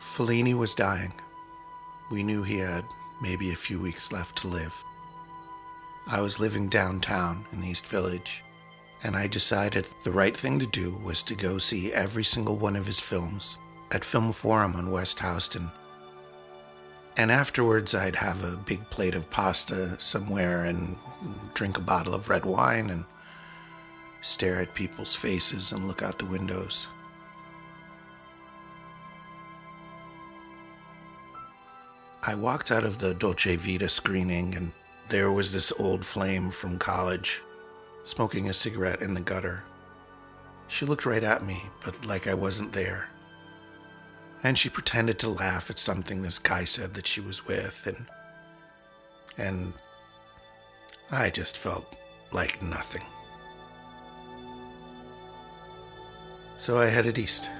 Fellini was dying. We knew he had maybe a few weeks left to live. I was living downtown in the East Village, and I decided the right thing to do was to go see every single one of his films at Film Forum on West Houston. And afterwards, I'd have a big plate of pasta somewhere and drink a bottle of red wine and stare at people's faces and look out the windows. I walked out of the Dolce Vita screening, and there was this old flame from college smoking a cigarette in the gutter. She looked right at me, but like I wasn't there. And she pretended to laugh at something this guy said that she was with, and. and. I just felt like nothing. So I headed east.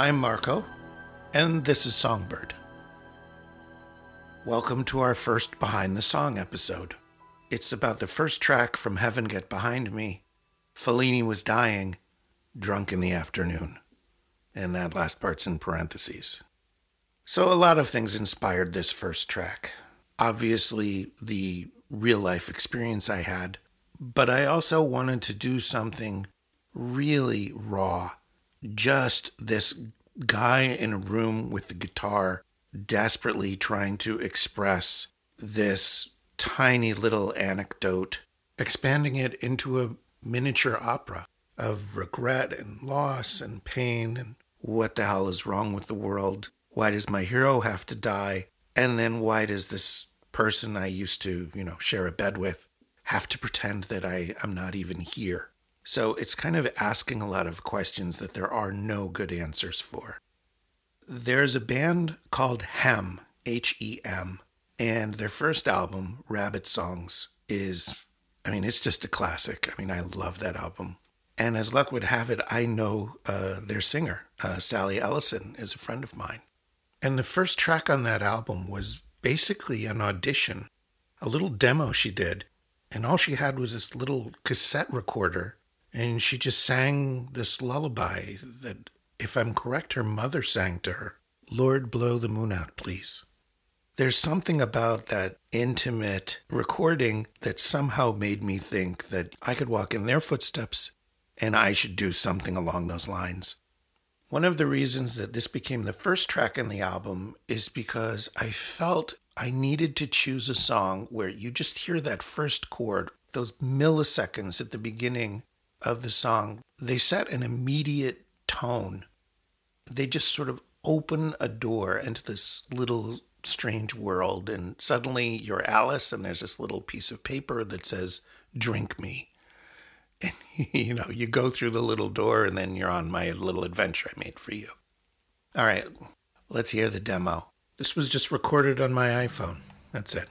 I'm Marco, and this is Songbird. Welcome to our first Behind the Song episode. It's about the first track from Heaven Get Behind Me. Fellini was dying, drunk in the afternoon. And that last part's in parentheses. So, a lot of things inspired this first track. Obviously, the real life experience I had, but I also wanted to do something really raw just this guy in a room with the guitar desperately trying to express this tiny little anecdote, expanding it into a miniature opera of regret and loss and pain and what the hell is wrong with the world? Why does my hero have to die? And then why does this person I used to, you know, share a bed with have to pretend that I am not even here? So it's kind of asking a lot of questions that there are no good answers for. There's a band called Hem, H E M, and their first album, Rabbit Songs, is, I mean, it's just a classic. I mean, I love that album. And as luck would have it, I know uh, their singer, uh, Sally Ellyson, is a friend of mine. And the first track on that album was basically an audition, a little demo she did. And all she had was this little cassette recorder and she just sang this lullaby that, if I'm correct, her mother sang to her Lord, blow the moon out, please. There's something about that intimate recording that somehow made me think that I could walk in their footsteps and I should do something along those lines. One of the reasons that this became the first track in the album is because I felt I needed to choose a song where you just hear that first chord, those milliseconds at the beginning of the song, they set an immediate tone. They just sort of open a door into this little strange world, and suddenly you're Alice, and there's this little piece of paper that says, Drink me. And you know, you go through the little door, and then you're on my little adventure I made for you. All right, let's hear the demo. This was just recorded on my iPhone. That's it.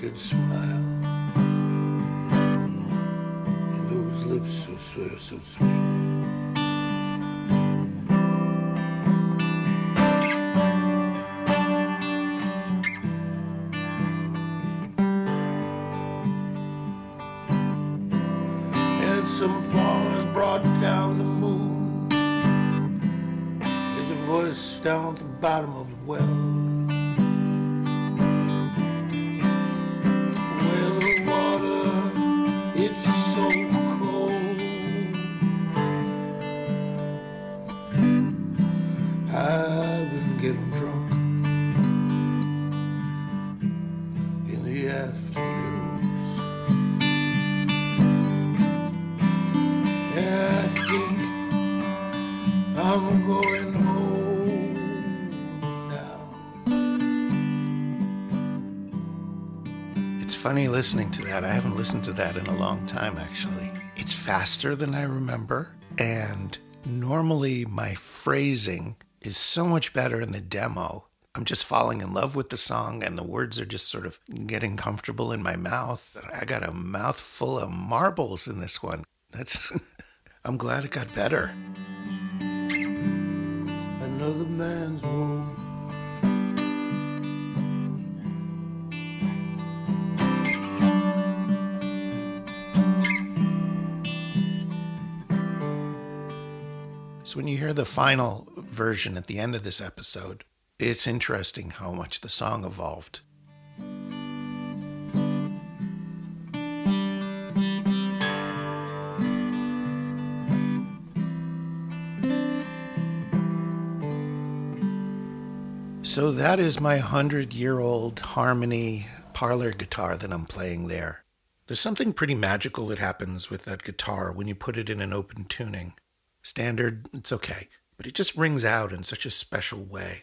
Wicked smile and those lips so swear so sweet. And some flowers brought down the moon. There's a voice down at the bottom of the well. Listening to that. I haven't listened to that in a long time, actually. It's faster than I remember. And normally my phrasing is so much better in the demo. I'm just falling in love with the song, and the words are just sort of getting comfortable in my mouth. I got a mouthful of marbles in this one. That's. I'm glad it got better. Another man's womb. So when you hear the final version at the end of this episode, it's interesting how much the song evolved. So that is my 100 year old harmony parlor guitar that I'm playing there. There's something pretty magical that happens with that guitar when you put it in an open tuning. Standard, it's okay, but it just rings out in such a special way.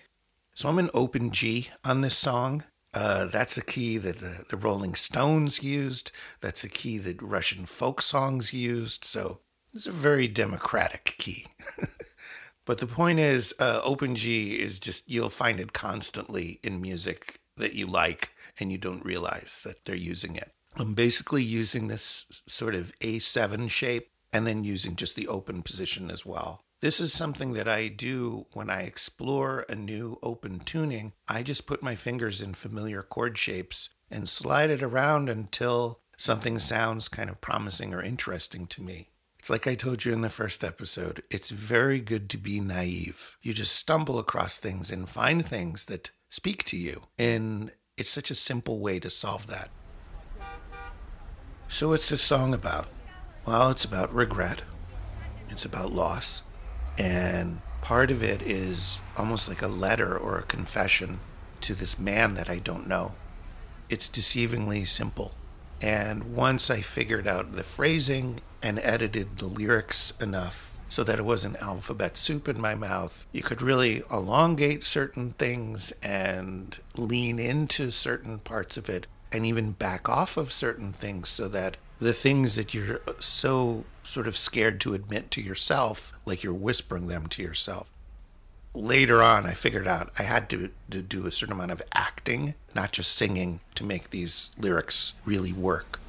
So I'm in open G on this song. Uh, that's a key that the, the Rolling Stones used. That's a key that Russian folk songs used. So it's a very democratic key. but the point is, uh, open G is just, you'll find it constantly in music that you like and you don't realize that they're using it. I'm basically using this sort of A7 shape and then using just the open position as well. This is something that I do when I explore a new open tuning. I just put my fingers in familiar chord shapes and slide it around until something sounds kind of promising or interesting to me. It's like I told you in the first episode, it's very good to be naive. You just stumble across things and find things that speak to you. And it's such a simple way to solve that. So, what's this song about? Well, it's about regret, it's about loss, and part of it is almost like a letter or a confession to this man that I don't know. It's deceivingly simple. And once I figured out the phrasing and edited the lyrics enough so that it wasn't alphabet soup in my mouth, you could really elongate certain things and lean into certain parts of it and even back off of certain things so that the things that you're so sort of scared to admit to yourself, like you're whispering them to yourself. Later on, I figured out I had to, to do a certain amount of acting, not just singing, to make these lyrics really work.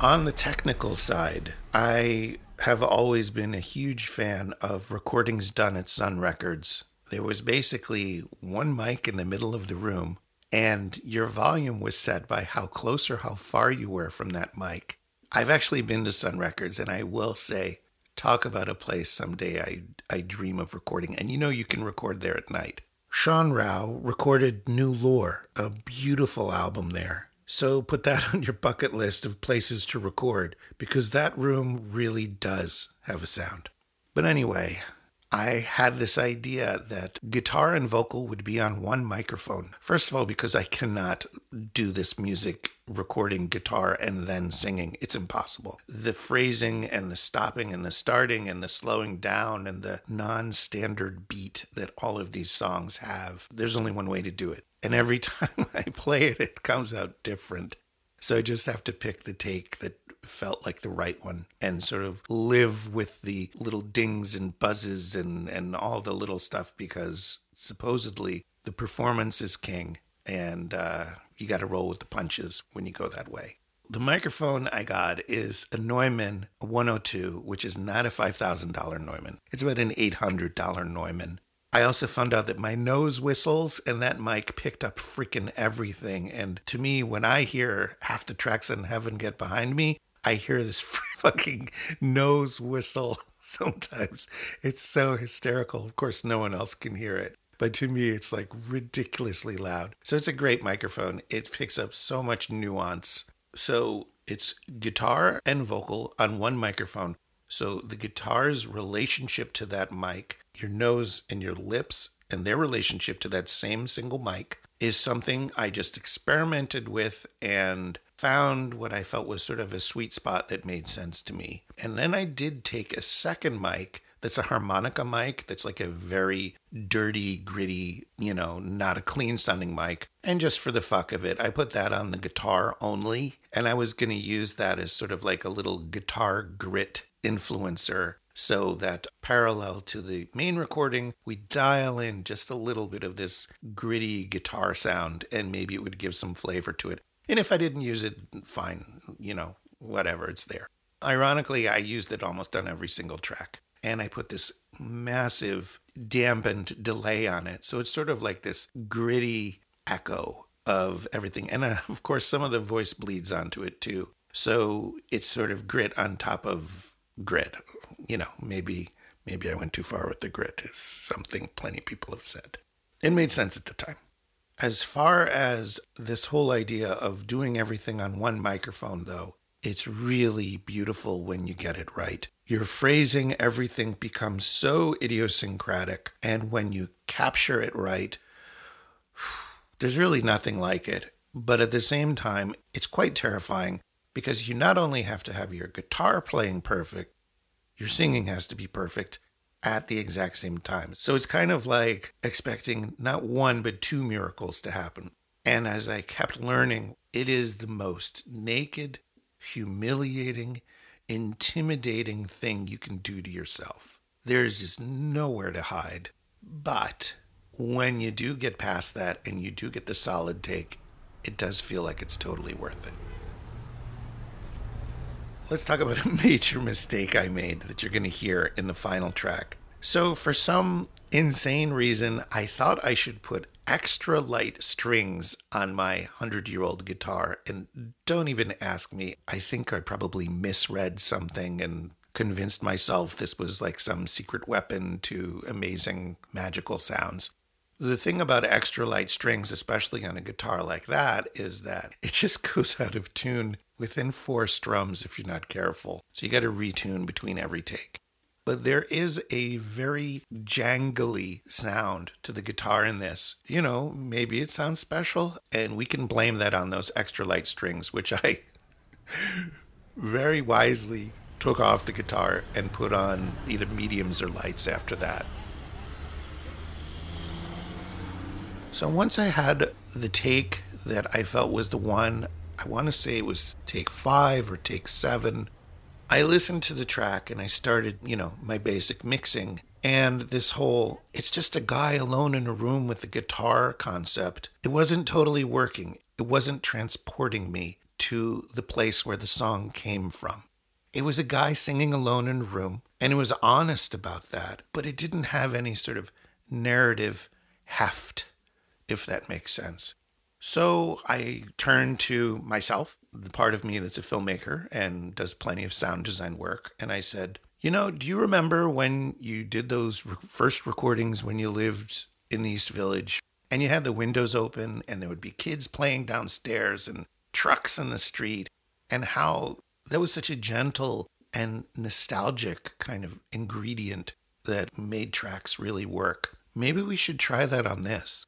On the technical side, I have always been a huge fan of recordings done at Sun Records. There was basically one mic in the middle of the room and your volume was set by how close or how far you were from that mic. I've actually been to Sun Records, and I will say, talk about a place someday I, I dream of recording. And you know, you can record there at night. Sean Rowe recorded New Lore, a beautiful album there. So put that on your bucket list of places to record because that room really does have a sound. But anyway, I had this idea that guitar and vocal would be on one microphone. First of all, because I cannot do this music recording guitar and then singing. It's impossible. The phrasing and the stopping and the starting and the slowing down and the non standard beat that all of these songs have, there's only one way to do it. And every time I play it, it comes out different. So I just have to pick the take that felt like the right one and sort of live with the little dings and buzzes and, and all the little stuff because supposedly the performance is king and uh, you got to roll with the punches when you go that way. The microphone I got is a Neumann 102, which is not a $5,000 Neumann. It's about an $800 Neumann. I also found out that my nose whistles and that mic picked up freaking everything. And to me, when I hear half the tracks in heaven get behind me, I hear this fucking nose whistle sometimes. It's so hysterical. Of course, no one else can hear it. But to me, it's like ridiculously loud. So it's a great microphone. It picks up so much nuance. So it's guitar and vocal on one microphone. So the guitar's relationship to that mic, your nose and your lips, and their relationship to that same single mic is something I just experimented with and found what I felt was sort of a sweet spot that made sense to me. And then I did take a second mic that's a harmonica mic that's like a very dirty, gritty, you know, not a clean sounding mic. And just for the fuck of it, I put that on the guitar only. And I was going to use that as sort of like a little guitar grit influencer so that parallel to the main recording, we dial in just a little bit of this gritty guitar sound and maybe it would give some flavor to it. And if I didn't use it, fine, you know, whatever, it's there. Ironically, I used it almost on every single track. And I put this massive dampened delay on it. So it's sort of like this gritty echo of everything. And uh, of course, some of the voice bleeds onto it too. So it's sort of grit on top of grit. You know, maybe maybe I went too far with the grit is something plenty of people have said. It made sense at the time. As far as this whole idea of doing everything on one microphone though, it's really beautiful when you get it right. Your phrasing, everything becomes so idiosyncratic. And when you capture it right, there's really nothing like it. But at the same time, it's quite terrifying because you not only have to have your guitar playing perfect, your singing has to be perfect at the exact same time. So it's kind of like expecting not one, but two miracles to happen. And as I kept learning, it is the most naked, humiliating, intimidating thing you can do to yourself. There's just nowhere to hide. But when you do get past that and you do get the solid take, it does feel like it's totally worth it. Let's talk about a major mistake I made that you're going to hear in the final track. So, for some insane reason, I thought I should put extra light strings on my 100 year old guitar. And don't even ask me. I think I probably misread something and convinced myself this was like some secret weapon to amazing magical sounds. The thing about extra light strings, especially on a guitar like that, is that it just goes out of tune within four strums if you're not careful. So you got to retune between every take but there is a very jangly sound to the guitar in this. You know, maybe it sounds special, and we can blame that on those extra light strings, which I very wisely took off the guitar and put on either mediums or lights after that. So once I had the take that I felt was the one, I want to say it was take five or take seven I listened to the track and I started, you know, my basic mixing. And this whole, it's just a guy alone in a room with a guitar concept, it wasn't totally working. It wasn't transporting me to the place where the song came from. It was a guy singing alone in a room, and it was honest about that, but it didn't have any sort of narrative heft, if that makes sense. So I turned to myself, the part of me that's a filmmaker and does plenty of sound design work. And I said, You know, do you remember when you did those first recordings when you lived in the East Village and you had the windows open and there would be kids playing downstairs and trucks in the street and how that was such a gentle and nostalgic kind of ingredient that made tracks really work? Maybe we should try that on this.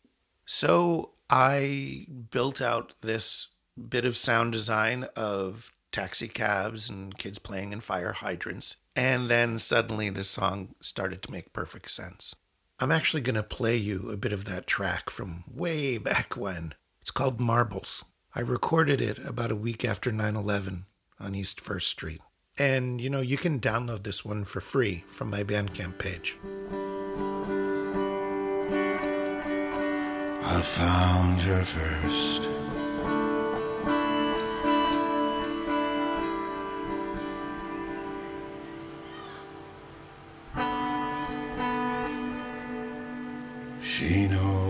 So I built out this bit of sound design of taxi cabs and kids playing in fire hydrants. And then suddenly the song started to make perfect sense. I'm actually going to play you a bit of that track from way back when. It's called Marbles. I recorded it about a week after 9 11 on East First Street. And you know, you can download this one for free from my Bandcamp page. I found her first. She knows.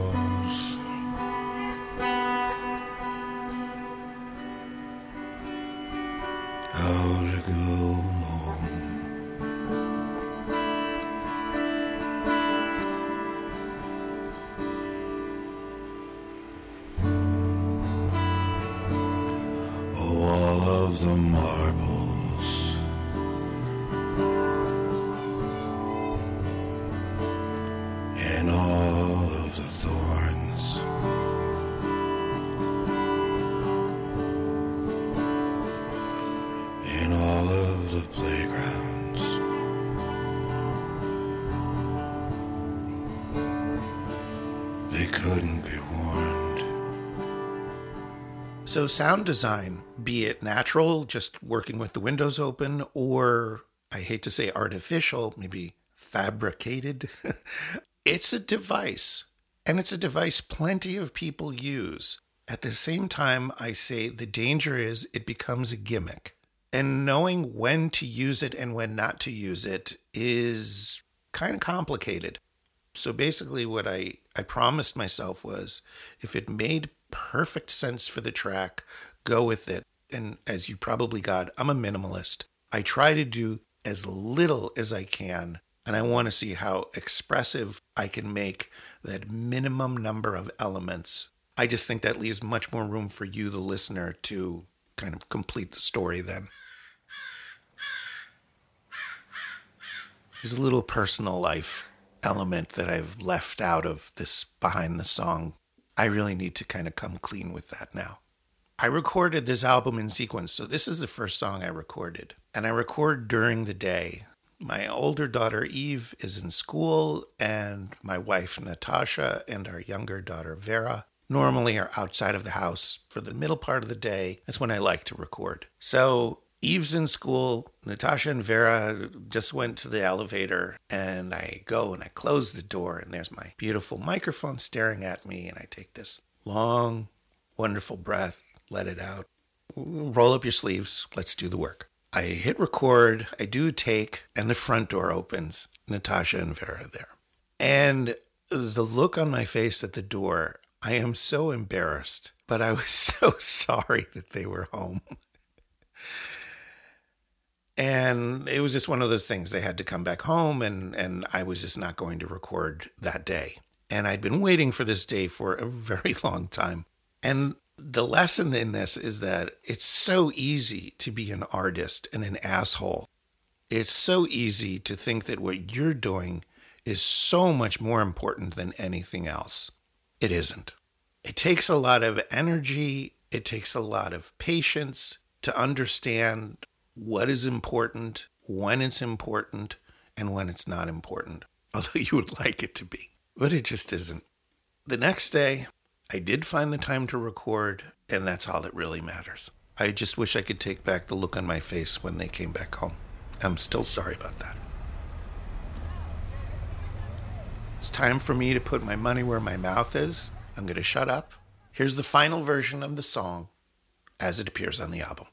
So, sound design, be it natural, just working with the windows open, or I hate to say artificial, maybe fabricated, it's a device. And it's a device plenty of people use. At the same time, I say the danger is it becomes a gimmick. And knowing when to use it and when not to use it is kind of complicated. So basically, what I, I promised myself was if it made perfect sense for the track, go with it. And as you probably got, I'm a minimalist. I try to do as little as I can, and I want to see how expressive I can make that minimum number of elements. I just think that leaves much more room for you, the listener, to kind of complete the story then. There's a little personal life element that I've left out of this behind the song. I really need to kind of come clean with that now. I recorded this album in sequence, so this is the first song I recorded. And I record during the day. My older daughter Eve is in school, and my wife Natasha and our younger daughter Vera normally are outside of the house for the middle part of the day. That's when I like to record. So Eve's in school. Natasha and Vera just went to the elevator, and I go and I close the door, and there's my beautiful microphone staring at me. And I take this long, wonderful breath, let it out, roll up your sleeves, let's do the work. I hit record, I do take, and the front door opens. Natasha and Vera are there. And the look on my face at the door, I am so embarrassed, but I was so sorry that they were home. And it was just one of those things they had to come back home and and I was just not going to record that day. And I'd been waiting for this day for a very long time. And the lesson in this is that it's so easy to be an artist and an asshole. It's so easy to think that what you're doing is so much more important than anything else. It isn't. It takes a lot of energy, it takes a lot of patience to understand what is important, when it's important, and when it's not important, although you would like it to be. But it just isn't. The next day, I did find the time to record, and that's all that really matters. I just wish I could take back the look on my face when they came back home. I'm still sorry about that. It's time for me to put my money where my mouth is. I'm going to shut up. Here's the final version of the song as it appears on the album.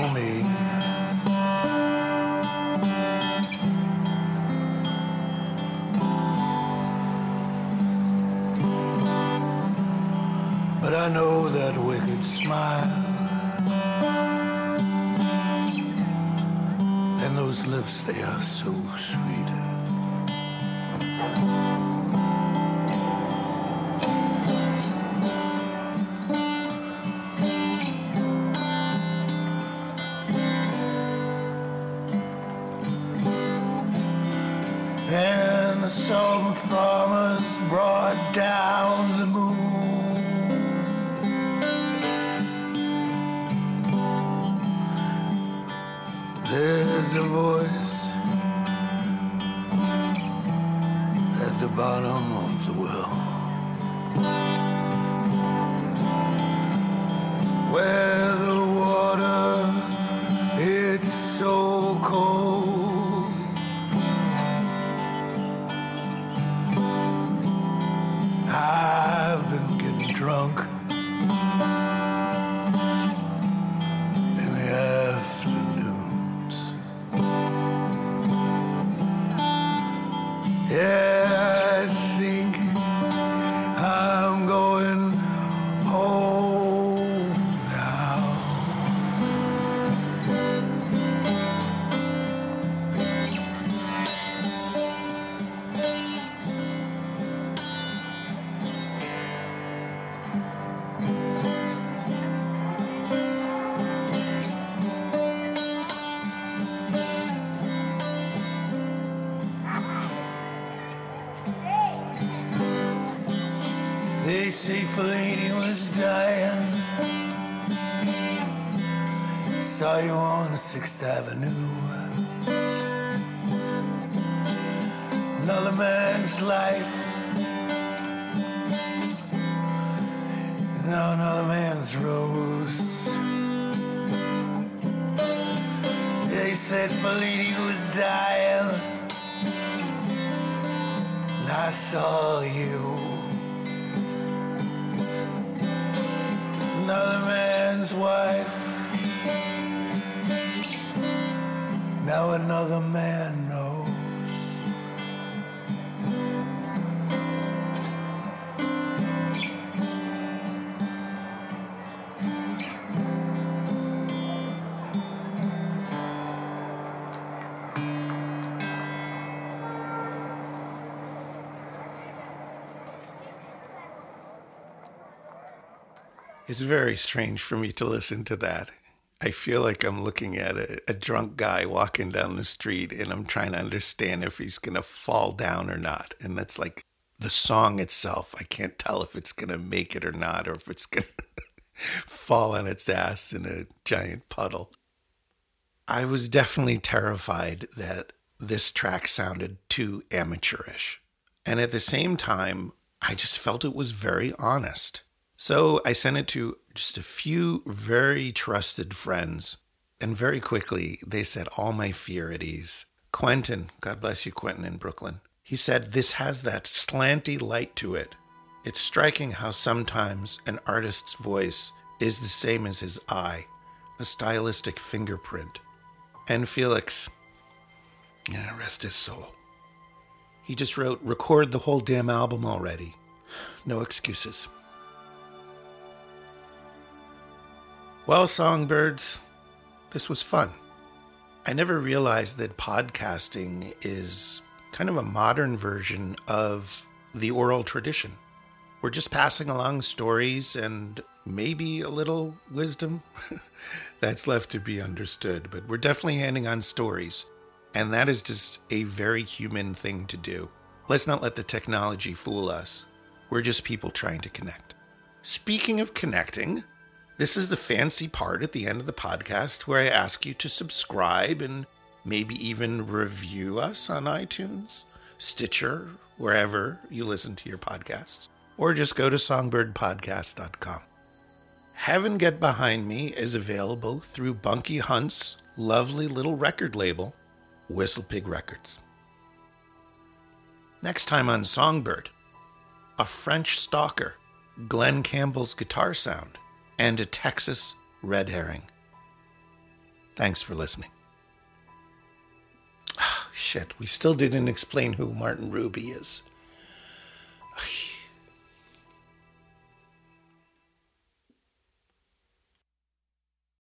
Know me. But I know that wicked smile. And those lips, they are so sweet. There's a voice at the bottom of the well. Sixth Avenue. Another man's life. Now another man's rose. They said Fellini was dying. And I saw you. Another man's wife. Now another man knows. It's very strange for me to listen to that. I feel like I'm looking at a, a drunk guy walking down the street and I'm trying to understand if he's going to fall down or not. And that's like the song itself. I can't tell if it's going to make it or not, or if it's going to fall on its ass in a giant puddle. I was definitely terrified that this track sounded too amateurish. And at the same time, I just felt it was very honest. So I sent it to just a few very trusted friends. And very quickly, they set all my fear at ease. Quentin, God bless you, Quentin in Brooklyn, he said, This has that slanty light to it. It's striking how sometimes an artist's voice is the same as his eye, a stylistic fingerprint. And Felix, yeah, rest his soul. He just wrote, Record the whole damn album already. No excuses. Well, songbirds, this was fun. I never realized that podcasting is kind of a modern version of the oral tradition. We're just passing along stories and maybe a little wisdom. That's left to be understood, but we're definitely handing on stories. And that is just a very human thing to do. Let's not let the technology fool us. We're just people trying to connect. Speaking of connecting, this is the fancy part at the end of the podcast where I ask you to subscribe and maybe even review us on iTunes, Stitcher, wherever you listen to your podcasts, or just go to songbirdpodcast.com. Heaven Get Behind Me is available through Bunky Hunt's lovely little record label, Whistlepig Records. Next time on Songbird, a French stalker, Glen Campbell's guitar sound and a Texas red herring. Thanks for listening. Oh, shit, we still didn't explain who Martin Ruby is.